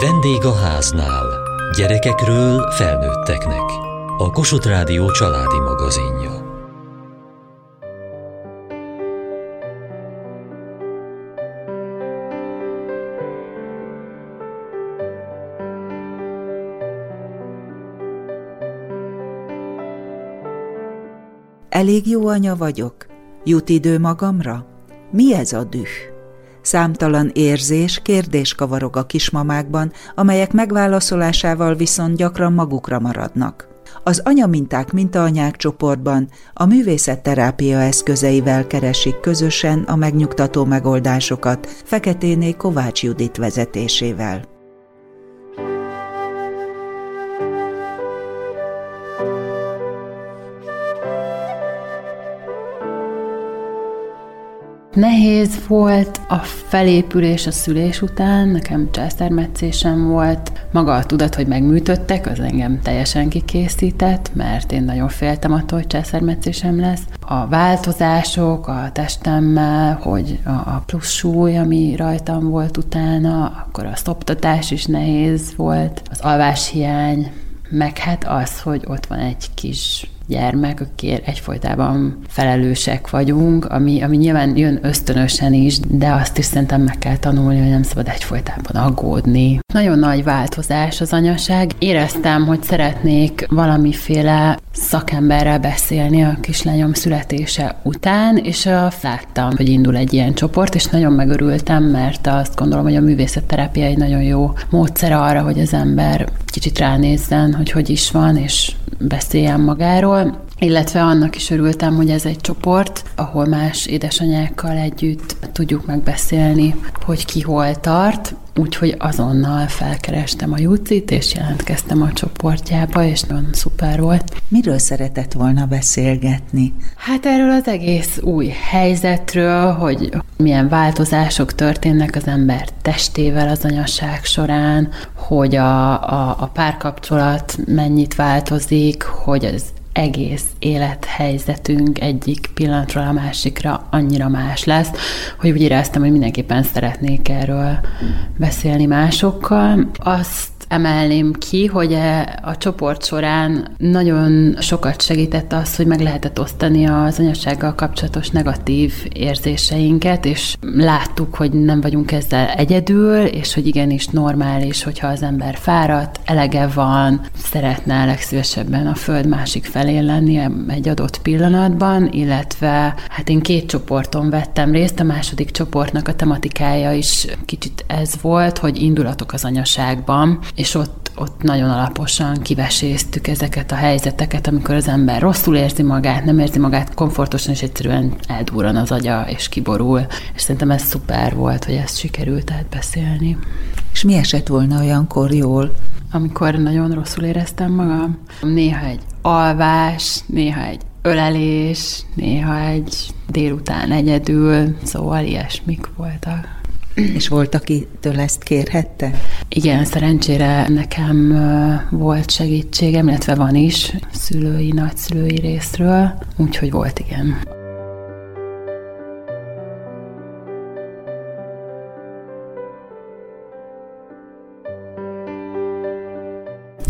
Vendég a háznál. Gyerekekről felnőtteknek. A Kossuth Rádió családi magazinja. Elég jó anya vagyok? Jut idő magamra? Mi ez a düh? Számtalan érzés, kérdés kavarog a kismamákban, amelyek megválaszolásával viszont gyakran magukra maradnak. Az anyaminták mintaanyák csoportban a művészetterápia eszközeivel keresik közösen a megnyugtató megoldásokat Feketéné Kovács Judit vezetésével. Nehéz volt a felépülés a szülés után, nekem császármetszésem volt, maga a tudat, hogy megműtöttek, az engem teljesen kikészített, mert én nagyon féltem attól, hogy császármetszésem lesz. A változások a testemmel, hogy a plusz súly, ami rajtam volt utána, akkor a szoptatás is nehéz volt, az alváshiány, meg hát az, hogy ott van egy kis gyermek, akikért egyfolytában felelősek vagyunk, ami, ami nyilván jön ösztönösen is, de azt is szerintem meg kell tanulni, hogy nem szabad egyfolytában aggódni. Nagyon nagy változás az anyaság. Éreztem, hogy szeretnék valamiféle szakemberrel beszélni a kislányom születése után, és láttam, hogy indul egy ilyen csoport, és nagyon megörültem, mert azt gondolom, hogy a művészetterápia egy nagyon jó módszer arra, hogy az ember kicsit ránézzen, hogy hogy is van, és beszéljen magáról, illetve annak is örültem, hogy ez egy csoport, ahol más édesanyákkal együtt tudjuk megbeszélni, hogy ki hol tart, úgyhogy azonnal felkerestem a Jucit, és jelentkeztem a csoportjába, és nagyon szuper volt. Miről szeretett volna beszélgetni? Hát erről az egész új helyzetről, hogy milyen változások történnek az ember testével az anyaság során, hogy a, a, a párkapcsolat mennyit változik, hogy az egész élethelyzetünk egyik pillanatról a másikra annyira más lesz, hogy úgy éreztem, hogy mindenképpen szeretnék erről beszélni másokkal. Azt emelném ki, hogy e, a csoport során nagyon sokat segített az, hogy meg lehetett osztani az anyasággal kapcsolatos negatív érzéseinket, és láttuk, hogy nem vagyunk ezzel egyedül, és hogy igenis normális, hogyha az ember fáradt, elege van, szeretne legszívesebben a föld másik felén lenni egy adott pillanatban, illetve hát én két csoporton vettem részt, a második csoportnak a tematikája is kicsit ez volt, hogy indulatok az anyaságban, ott, ott nagyon alaposan kiveséztük ezeket a helyzeteket, amikor az ember rosszul érzi magát, nem érzi magát komfortosan, és egyszerűen eldúran az agya, és kiborul. És szerintem ez szuper volt, hogy ezt sikerült átbeszélni. És mi esett volna olyankor jól? Amikor nagyon rosszul éreztem magam. Néha egy alvás, néha egy ölelés, néha egy délután egyedül, szóval ilyesmik voltak. És volt, akitől ezt kérhette? Igen, szerencsére nekem volt segítségem, illetve van is szülői, nagyszülői részről, úgyhogy volt igen.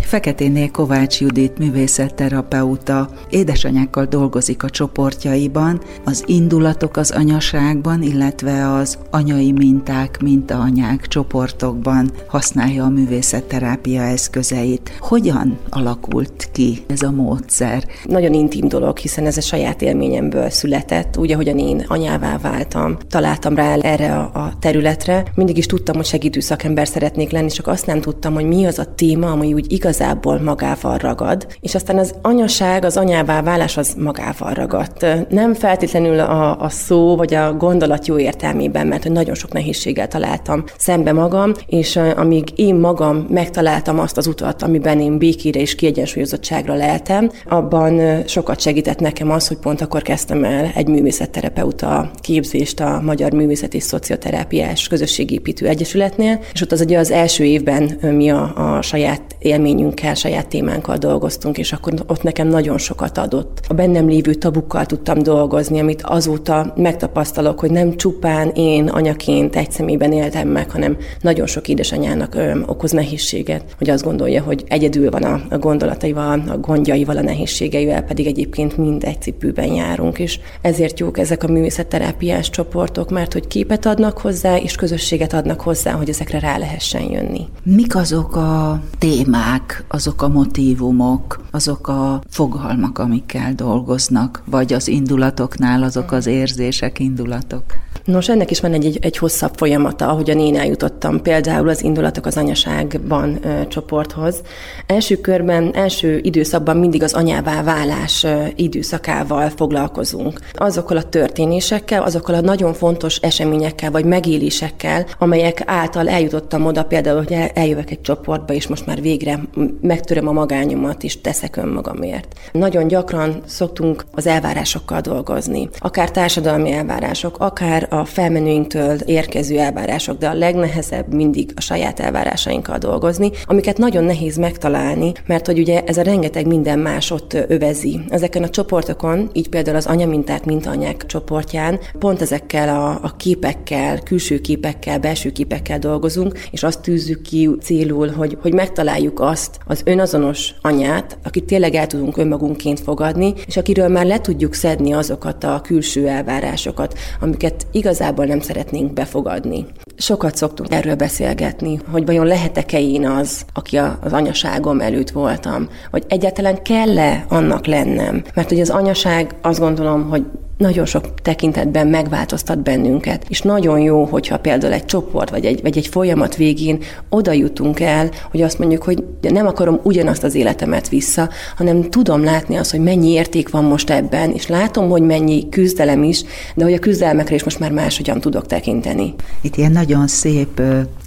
Feketénél Kovács Judit művészetterapeuta édesanyákkal dolgozik a csoportjaiban, az indulatok az anyaságban, illetve az anyai minták, mintaanyák csoportokban használja a művészetterápia eszközeit. Hogyan alakult ki ez a módszer? Nagyon intim dolog, hiszen ez a saját élményemből született, úgy, ahogyan én anyává váltam. Találtam rá erre a területre. Mindig is tudtam, hogy segítő szakember szeretnék lenni, csak azt nem tudtam, hogy mi az a téma, ami úgy igazán igazából magával ragad, és aztán az anyaság, az anyává válás az magával ragadt. Nem feltétlenül a, a szó vagy a gondolat jó értelmében, mert nagyon sok nehézséggel találtam szembe magam, és amíg én magam megtaláltam azt az utat, amiben én békére és kiegyensúlyozottságra leltem, abban sokat segített nekem az, hogy pont akkor kezdtem el egy művészetterapeuta képzést a Magyar Művészet és Szocioterápiás Közösségépítő Egyesületnél, és ott az ugye az első évben mi a, a saját élményünk élményünkkel, saját témánkkal dolgoztunk, és akkor ott nekem nagyon sokat adott. A bennem lévő tabukkal tudtam dolgozni, amit azóta megtapasztalok, hogy nem csupán én anyaként egy személyben éltem meg, hanem nagyon sok édesanyának ö, okoz nehézséget, hogy azt gondolja, hogy egyedül van a, a gondolataival, a gondjaival, a nehézségeivel, pedig egyébként mind egy cipőben járunk, és ezért jók ezek a művészetterápiás csoportok, mert hogy képet adnak hozzá, és közösséget adnak hozzá, hogy ezekre rá lehessen jönni. Mik azok a témák, azok a motívumok, azok a fogalmak, amikkel dolgoznak, vagy az indulatoknál azok az érzések, indulatok? Nos, ennek is van egy, egy, hosszabb folyamata, ahogyan én eljutottam például az indulatok az anyaságban ö, csoporthoz. Első körben, első időszakban mindig az anyává válás ö, időszakával foglalkozunk. Azokkal a történésekkel, azokkal a nagyon fontos eseményekkel vagy megélésekkel, amelyek által eljutottam oda például, hogy el, eljövök egy csoportba, és most már végre megtöröm a magányomat, és teszek önmagamért. Nagyon gyakran szoktunk az elvárásokkal dolgozni. Akár társadalmi elvárások, akár a felmenőinktől érkező elvárások, de a legnehezebb mindig a saját elvárásainkkal dolgozni, amiket nagyon nehéz megtalálni, mert hogy ugye ez a rengeteg minden más ott övezi. Ezeken a csoportokon, így például az anyaminták, mintanyák csoportján, pont ezekkel a, a képekkel, külső képekkel, belső képekkel dolgozunk, és azt tűzzük ki célul, hogy, hogy megtaláljuk azt az önazonos anyát, akit tényleg el tudunk önmagunkként fogadni, és akiről már le tudjuk szedni azokat a külső elvárásokat, amiket igazából nem szeretnénk befogadni. Sokat szoktunk erről beszélgetni, hogy vajon lehetek-e én az, aki az anyaságom előtt voltam, vagy egyáltalán kell-e annak lennem. Mert hogy az anyaság azt gondolom, hogy nagyon sok tekintetben megváltoztat bennünket, és nagyon jó, hogyha például egy csoport vagy egy, vagy egy folyamat végén oda jutunk el, hogy azt mondjuk, hogy nem akarom ugyanazt az életemet vissza, hanem tudom látni azt, hogy mennyi érték van most ebben, és látom, hogy mennyi küzdelem is, de hogy a küzdelmekre is most már máshogyan tudok tekinteni. Itt ilyen nagyon szép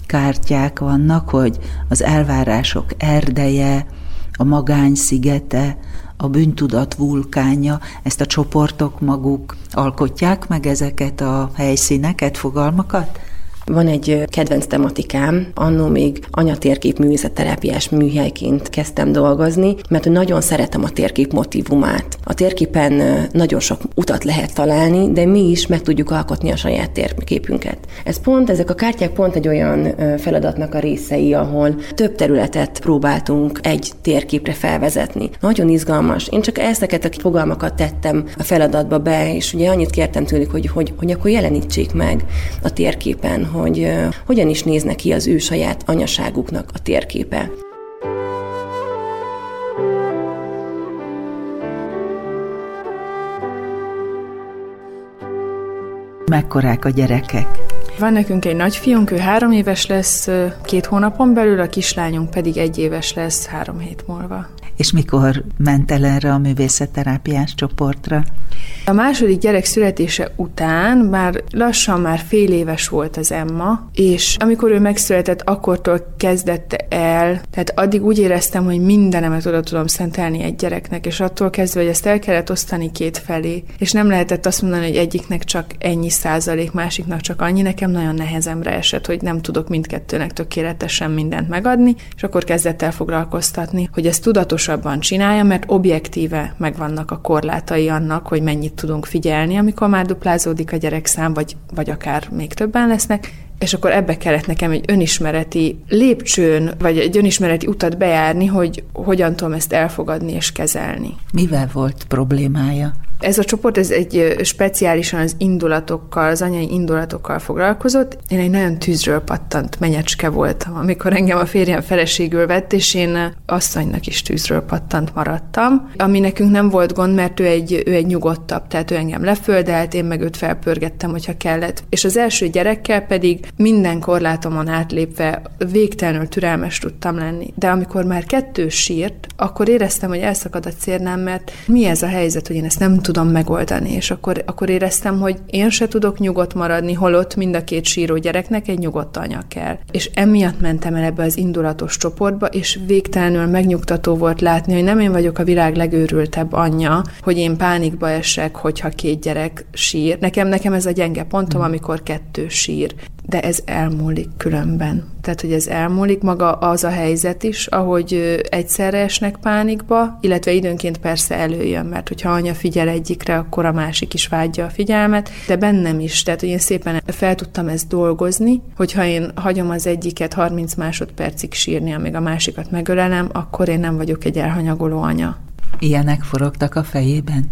kártyák vannak, hogy az elvárások erdeje, a magány szigete, a bűntudat vulkánja, ezt a csoportok maguk alkotják meg ezeket a helyszíneket, fogalmakat? Van egy kedvenc tematikám, annó még anyatérkép művészetterápiás műhelyként kezdtem dolgozni, mert nagyon szeretem a térkép motivumát. A térképen nagyon sok utat lehet találni, de mi is meg tudjuk alkotni a saját térképünket. Ez pont, ezek a kártyák pont egy olyan feladatnak a részei, ahol több területet próbáltunk egy térképre felvezetni. Nagyon izgalmas. Én csak ezeket a fogalmakat tettem a feladatba be, és ugye annyit kértem tőlük, hogy, hogy, hogy akkor jelenítsék meg a térképen, hogy hogyan is néznek ki az ő saját anyaságuknak a térképe. Mekkorák a gyerekek? Van nekünk egy nagyfiunk, ő három éves lesz két hónapon belül, a kislányunk pedig egy éves lesz három hét múlva. És mikor ment el erre a művészetterápiás csoportra? A második gyerek születése után már lassan már fél éves volt az Emma, és amikor ő megszületett, akkortól kezdett el, tehát addig úgy éreztem, hogy mindenemet oda tudom szentelni egy gyereknek, és attól kezdve, hogy ezt el kellett osztani két felé, és nem lehetett azt mondani, hogy egyiknek csak ennyi százalék, másiknak csak annyi, nekem nagyon nehezemre esett, hogy nem tudok mindkettőnek tökéletesen mindent megadni, és akkor kezdett el foglalkoztatni, hogy ezt tudatosabban csinálja, mert objektíve megvannak a korlátai annak, hogy mennyit tudunk figyelni, amikor már duplázódik a gyerekszám, vagy, vagy akár még többen lesznek, és akkor ebbe kellett nekem egy önismereti lépcsőn, vagy egy önismereti utat bejárni, hogy hogyan tudom ezt elfogadni és kezelni. Mivel volt problémája? Ez a csoport ez egy speciálisan az indulatokkal, az anyai indulatokkal foglalkozott. Én egy nagyon tűzről pattant menyecske voltam, amikor engem a férjem feleségül vett, és én asszonynak is tűzről pattant maradtam, ami nekünk nem volt gond, mert ő egy, ő egy nyugodtabb, tehát ő engem leföldelt, én meg őt felpörgettem, hogyha kellett. És az első gyerekkel pedig minden korlátomon átlépve végtelenül türelmes tudtam lenni. De amikor már kettő sírt, akkor éreztem, hogy elszakad a cérnám, mert mi ez a helyzet, hogy én ezt nem tudom megoldani, és akkor, akkor éreztem, hogy én se tudok nyugodt maradni, holott mind a két síró gyereknek egy nyugodt anya kell. És emiatt mentem el ebbe az indulatos csoportba, és végtelenül megnyugtató volt látni, hogy nem én vagyok a világ legőrültebb anyja, hogy én pánikba esek, hogyha két gyerek sír. Nekem, nekem ez a gyenge pontom, amikor kettő sír de ez elmúlik különben. Tehát, hogy ez elmúlik maga az a helyzet is, ahogy egyszerre esnek pánikba, illetve időnként persze előjön, mert hogyha anya figyel egyikre, akkor a másik is vágyja a figyelmet, de bennem is, tehát, hogy én szépen fel tudtam ezt dolgozni, hogyha én hagyom az egyiket 30 másodpercig sírni, amíg a másikat megölelem, akkor én nem vagyok egy elhanyagoló anya. Ilyenek forogtak a fejében?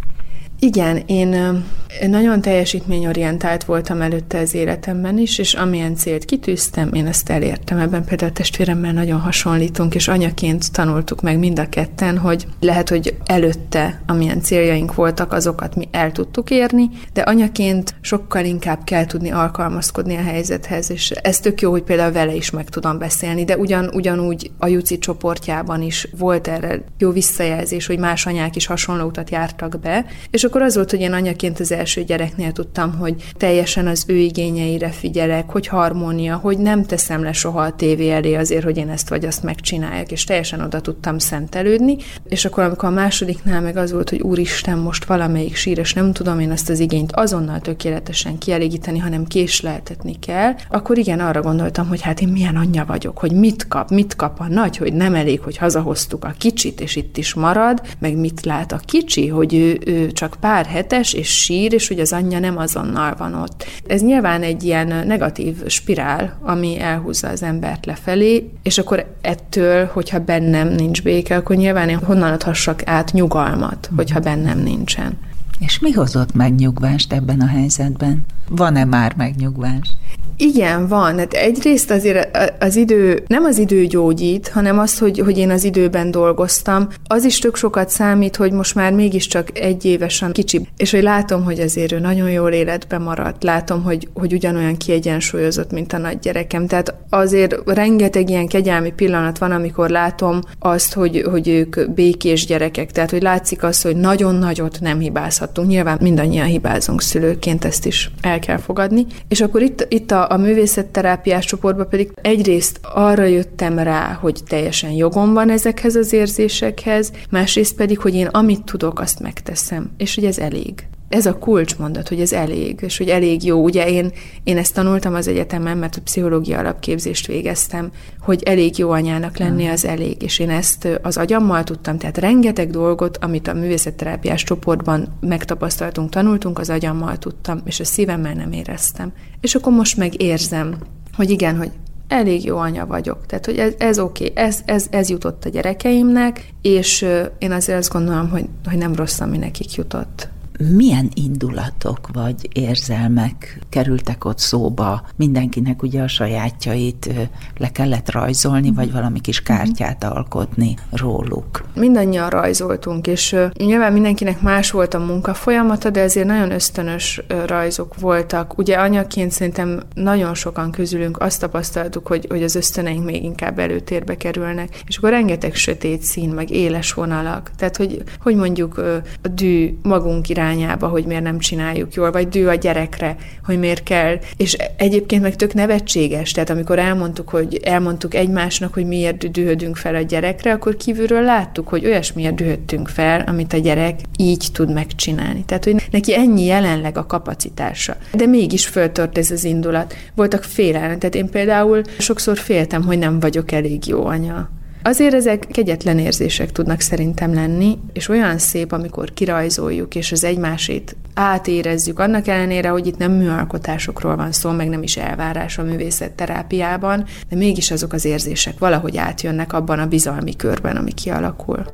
Igen, én nagyon teljesítményorientált voltam előtte az életemben is, és amilyen célt kitűztem, én ezt elértem. Ebben például a testvéremmel nagyon hasonlítunk, és anyaként tanultuk meg mind a ketten, hogy lehet, hogy előtte, amilyen céljaink voltak, azokat mi el tudtuk érni, de anyaként sokkal inkább kell tudni alkalmazkodni a helyzethez, és ez tök jó, hogy például vele is meg tudom beszélni, de ugyan, ugyanúgy a Juci csoportjában is volt erre jó visszajelzés, hogy más anyák is hasonló utat jártak be, és akkor az volt, hogy én anyaként az első gyereknél tudtam, hogy teljesen az ő igényeire figyelek, hogy harmónia, hogy nem teszem le soha a tévé elé azért, hogy én ezt vagy azt megcsináljak, és teljesen oda tudtam szentelődni. És akkor, amikor a másodiknál meg az volt, hogy úristen, most valamelyik sír, és nem tudom én azt az igényt azonnal tökéletesen kielégíteni, hanem késleltetni kell, akkor igen, arra gondoltam, hogy hát én milyen anyja vagyok, hogy mit kap, mit kap a nagy, hogy nem elég, hogy hazahoztuk a kicsit, és itt is marad, meg mit lát a kicsi, hogy ő, ő csak pár hetes, és sír, és hogy az anyja nem azonnal van ott. Ez nyilván egy ilyen negatív spirál, ami elhúzza az embert lefelé, és akkor ettől, hogyha bennem nincs béke, akkor nyilván én honnan adhassak át nyugalmat, hogyha bennem nincsen. És mi hozott megnyugvást ebben a helyzetben? Van-e már megnyugvás? Igen, van. Hát egyrészt azért az idő, nem az idő gyógyít, hanem az, hogy, hogy én az időben dolgoztam. Az is tök sokat számít, hogy most már mégiscsak egy évesen kicsi, és hogy látom, hogy azért ő nagyon jól életben maradt, látom, hogy, hogy ugyanolyan kiegyensúlyozott, mint a nagy gyerekem. Tehát azért rengeteg ilyen kegyelmi pillanat van, amikor látom azt, hogy, hogy ők békés gyerekek. Tehát, hogy látszik az, hogy nagyon nagyot nem hibázhatunk. Nyilván mindannyian hibázunk szülőként, ezt is el kell fogadni. És akkor itt, itt a a művészetterápiás csoportba pedig egyrészt arra jöttem rá, hogy teljesen jogom van ezekhez az érzésekhez, másrészt pedig, hogy én amit tudok, azt megteszem, és hogy ez elég ez a kulcsmondat, hogy ez elég, és hogy elég jó. Ugye én, én ezt tanultam az egyetemen, mert a pszichológia alapképzést végeztem, hogy elég jó anyának lenni az elég, és én ezt az agyammal tudtam, tehát rengeteg dolgot, amit a művészetterápiás csoportban megtapasztaltunk, tanultunk, az agyammal tudtam, és a szívemmel nem éreztem. És akkor most meg érzem, hogy igen, hogy elég jó anya vagyok. Tehát, hogy ez, ez oké, okay, ez, ez, ez jutott a gyerekeimnek, és én azért azt gondolom, hogy, hogy nem rossz, ami nekik jutott milyen indulatok vagy érzelmek kerültek ott szóba? Mindenkinek ugye a sajátjait le kellett rajzolni, vagy valami kis mhm. kártyát alkotni róluk? Mindannyian rajzoltunk, és nyilván mindenkinek más volt a munka folyamata, de ezért nagyon ösztönös rajzok voltak. Ugye anyaként szerintem nagyon sokan közülünk azt tapasztaltuk, hogy, hogy az ösztöneink még inkább előtérbe kerülnek, és akkor rengeteg sötét szín, meg éles vonalak. Tehát, hogy, hogy mondjuk a dű magunk irány irányába, hogy miért nem csináljuk jól, vagy dű a gyerekre, hogy miért kell. És egyébként meg tök nevetséges, tehát amikor elmondtuk, hogy elmondtuk egymásnak, hogy miért dühödünk fel a gyerekre, akkor kívülről láttuk, hogy olyasmiért dühödtünk fel, amit a gyerek így tud megcsinálni. Tehát, hogy neki ennyi jelenleg a kapacitása. De mégis föltört ez az indulat. Voltak félelmek. Tehát én például sokszor féltem, hogy nem vagyok elég jó anya Azért ezek kegyetlen érzések tudnak szerintem lenni, és olyan szép, amikor kirajzoljuk, és az egymásét átérezzük, annak ellenére, hogy itt nem műalkotásokról van szó, meg nem is elvárás a művészetterápiában, de mégis azok az érzések valahogy átjönnek abban a bizalmi körben, ami kialakul.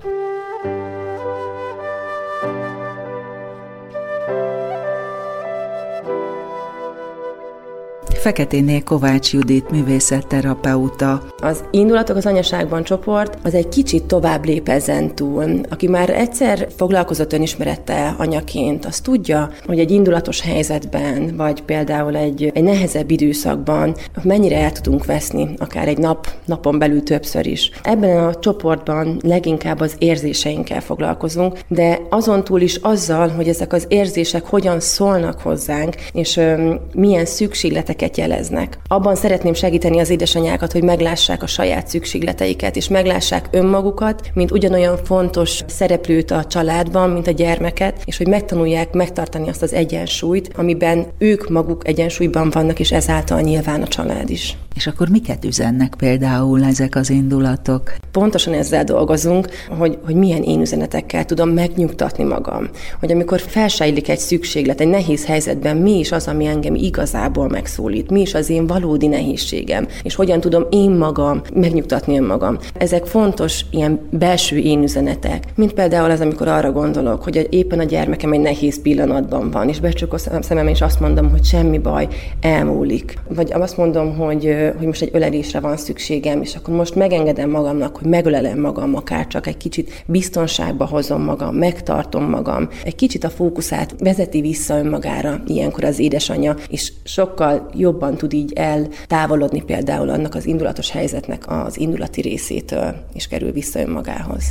Feketéné Kovács Judit művészetterapeuta. Az Indulatok az Anyaságban csoport az egy kicsit tovább lép ezen túl. Aki már egyszer foglalkozott önismerettel anyaként, az tudja, hogy egy indulatos helyzetben, vagy például egy, egy nehezebb időszakban mennyire el tudunk veszni, akár egy nap, napon belül többször is. Ebben a csoportban leginkább az érzéseinkkel foglalkozunk, de azon túl is azzal, hogy ezek az érzések hogyan szólnak hozzánk, és ö, milyen szükségleteket szükségleteiket jeleznek. Abban szeretném segíteni az édesanyákat, hogy meglássák a saját szükségleteiket, és meglássák önmagukat, mint ugyanolyan fontos szereplőt a családban, mint a gyermeket, és hogy megtanulják megtartani azt az egyensúlyt, amiben ők maguk egyensúlyban vannak, és ezáltal nyilván a család is. És akkor miket üzennek például ezek az indulatok? Pontosan ezzel dolgozunk, hogy, hogy milyen én üzenetekkel tudom megnyugtatni magam. Hogy amikor felsejlik egy szükséglet, egy nehéz helyzetben, mi is az, ami engem igazából megszólít, mi is az én valódi nehézségem, és hogyan tudom én magam megnyugtatni önmagam. Ezek fontos ilyen belső én üzenetek, mint például az, amikor arra gondolok, hogy éppen a gyermekem egy nehéz pillanatban van, és becsukok a szemem, és azt mondom, hogy semmi baj, elmúlik. Vagy azt mondom, hogy hogy most egy ölelésre van szükségem, és akkor most megengedem magamnak, hogy megölelem magam, akár csak egy kicsit biztonságba hozom magam, megtartom magam, egy kicsit a fókuszát vezeti vissza önmagára ilyenkor az édesanyja, és sokkal jobban tud így eltávolodni például annak az indulatos helyzetnek az indulati részétől, és kerül vissza önmagához.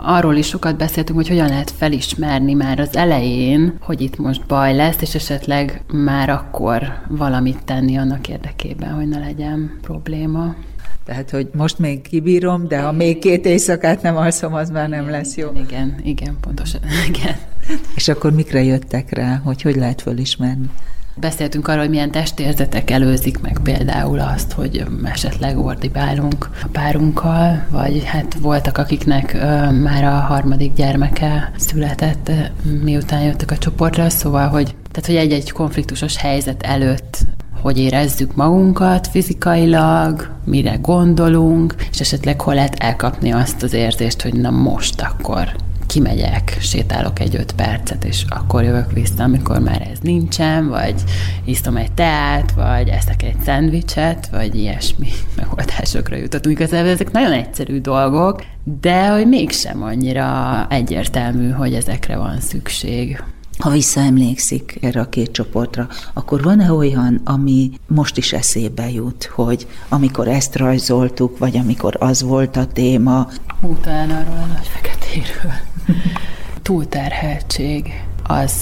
Arról is sokat beszéltünk, hogy hogyan lehet felismerni már az elején, hogy itt most baj lesz, és esetleg már akkor valamit tenni annak érdekében, hogy ne legyen probléma. Tehát, hogy most még kibírom, de ha még két éjszakát nem alszom, az már nem lesz jó. Igen, igen, pontosan, igen. És akkor mikre jöttek rá, hogy hogy lehet fölismerni? Beszéltünk arról, hogy milyen testérzetek előzik meg például azt, hogy esetleg ordibálunk a párunkkal, vagy hát voltak, akiknek már a harmadik gyermeke született, miután jöttek a csoportra, szóval, hogy tehát, hogy egy-egy konfliktusos helyzet előtt hogy érezzük magunkat fizikailag, mire gondolunk, és esetleg hol lehet elkapni azt az érzést, hogy na most akkor kimegyek, sétálok egy öt percet, és akkor jövök vissza, amikor már ez nincsen, vagy iszom egy teát, vagy eszek egy szendvicset, vagy ilyesmi megoldásokra jutottunk. Igazából ezek nagyon egyszerű dolgok, de hogy mégsem annyira egyértelmű, hogy ezekre van szükség. Ha visszaemlékszik erre a két csoportra, akkor van-e olyan, ami most is eszébe jut, hogy amikor ezt rajzoltuk, vagy amikor az volt a téma? Hú, talán arról a nagy feketéről. Túlterheltség, az,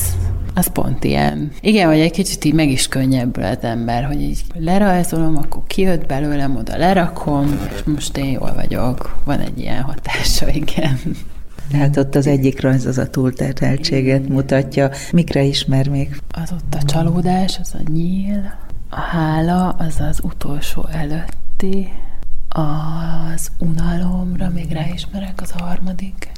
az pont ilyen. Igen, hogy egy kicsit így meg is könnyebbül az ember, hogy így lerajzolom, akkor kijött belőlem, oda lerakom, és most én jól vagyok. Van egy ilyen hatása, igen. Tehát ott az egyik rajz az a túlterheltséget mutatja. Mikre ismer még? Az ott a csalódás, az a nyíl, a hála, az az utolsó előtti, az unalomra még ráismerek, az a harmadik.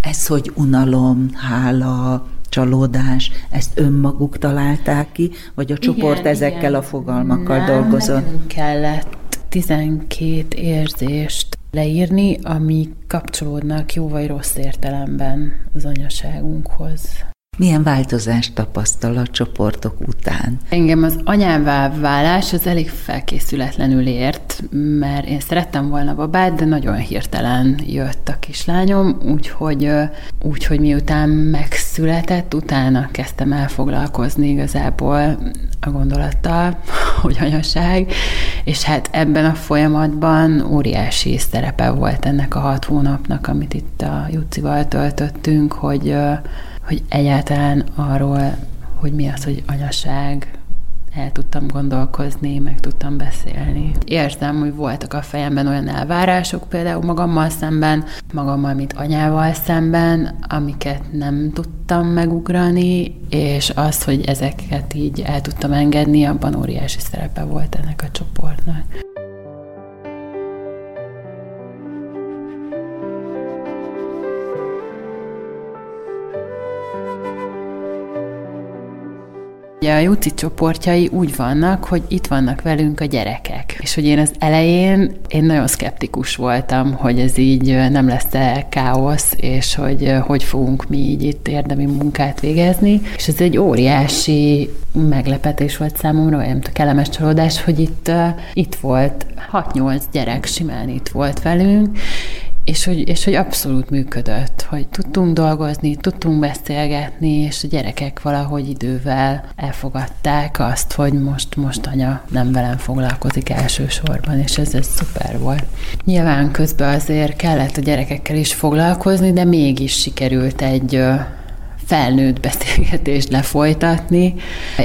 Ez, hogy unalom, hála, csalódás, ezt önmaguk találták ki, vagy a csoport igen, ezekkel igen. a fogalmakkal Nem, dolgozott? kellett 12 érzést leírni, ami kapcsolódnak jó vagy rossz értelemben az anyaságunkhoz. Milyen változást tapasztal a csoportok után? Engem az anyává válás az elég felkészületlenül ért, mert én szerettem volna babát, de nagyon hirtelen jött a kislányom, úgyhogy, úgyhogy miután megszületett, utána kezdtem el foglalkozni igazából a gondolattal, hogy anyaság, és hát ebben a folyamatban óriási szerepe volt ennek a hat hónapnak, amit itt a Jucival töltöttünk, hogy hogy egyáltalán arról, hogy mi az, hogy anyaság, el tudtam gondolkozni, meg tudtam beszélni. Érzem, hogy voltak a fejemben olyan elvárások például magammal szemben, magammal, mint anyával szemben, amiket nem tudtam megugrani, és az, hogy ezeket így el tudtam engedni, abban óriási szerepe volt ennek a csoportnak. Ugye a Juci csoportjai úgy vannak, hogy itt vannak velünk a gyerekek. És hogy én az elején, én nagyon szkeptikus voltam, hogy ez így nem lesz-e káosz, és hogy hogy fogunk mi így itt érdemi munkát végezni. És ez egy óriási meglepetés volt számomra, olyan kellemes csalódás, hogy itt, itt volt 6-8 gyerek simán itt volt velünk, és hogy, és hogy abszolút működött, hogy tudtunk dolgozni, tudtunk beszélgetni, és a gyerekek valahogy idővel elfogadták azt, hogy most, most anya nem velem foglalkozik elsősorban, és ez, ez szuper volt. Nyilván közben azért kellett a gyerekekkel is foglalkozni, de mégis sikerült egy felnőtt beszélgetést lefolytatni,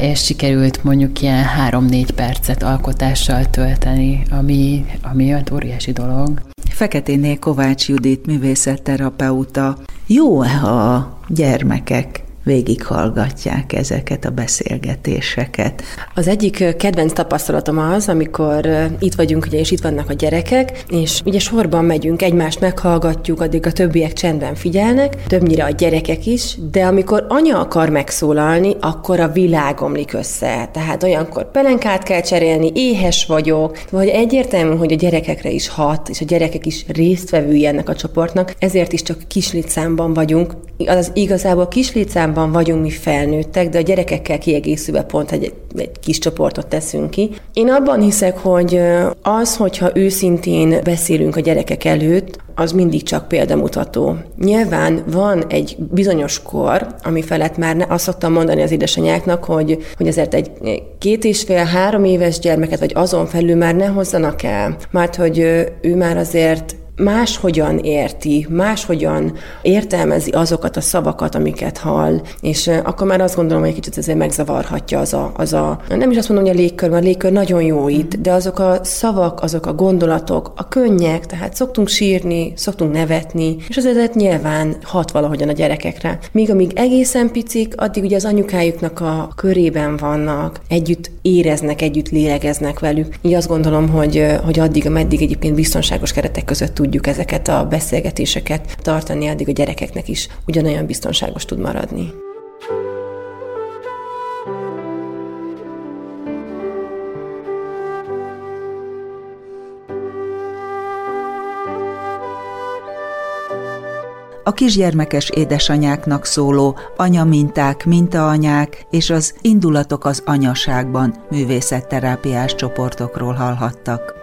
és sikerült mondjuk ilyen három-négy percet alkotással tölteni, ami, ami egy óriási dolog. Feketéné Kovács Judit művészetterapeuta. Jó-e, ha a gyermekek végighallgatják ezeket a beszélgetéseket. Az egyik kedvenc tapasztalatom az, amikor itt vagyunk, ugye, és itt vannak a gyerekek, és ugye sorban megyünk, egymást meghallgatjuk, addig a többiek csendben figyelnek, többnyire a gyerekek is, de amikor anya akar megszólalni, akkor a világ omlik össze. Tehát olyankor pelenkát kell cserélni, éhes vagyok, vagy egyértelmű, hogy a gyerekekre is hat, és a gyerekek is résztvevői ennek a csoportnak, ezért is csak kislétszámban vagyunk. Az igazából kislétszám általában vagyunk mi felnőttek, de a gyerekekkel kiegészülve pont egy, egy kis csoportot teszünk ki. Én abban hiszek, hogy az, hogyha őszintén beszélünk a gyerekek előtt, az mindig csak példamutató. Nyilván van egy bizonyos kor, ami felett már ne, azt szoktam mondani az édesanyáknak, hogy, hogy ezért egy két és fél, három éves gyermeket, vagy azon felül már ne hozzanak el, mert hogy ő már azért máshogyan érti, máshogyan értelmezi azokat a szavakat, amiket hall, és akkor már azt gondolom, hogy egy kicsit ezért megzavarhatja az a, az a nem is azt mondom, hogy a légkör, mert a légkör nagyon jó itt, de azok a szavak, azok a gondolatok, a könnyek, tehát szoktunk sírni, szoktunk nevetni, és az ezért nyilván hat valahogyan a gyerekekre. Míg amíg egészen picik, addig ugye az anyukájuknak a körében vannak, együtt éreznek, együtt lélegeznek velük. Így azt gondolom, hogy, hogy addig, ameddig egyébként biztonságos keretek között tudjuk ezeket a beszélgetéseket tartani, addig a gyerekeknek is ugyanolyan biztonságos tud maradni. a kisgyermekes édesanyáknak szóló anyaminták, mintaanyák és az indulatok az anyaságban művészetterápiás csoportokról hallhattak.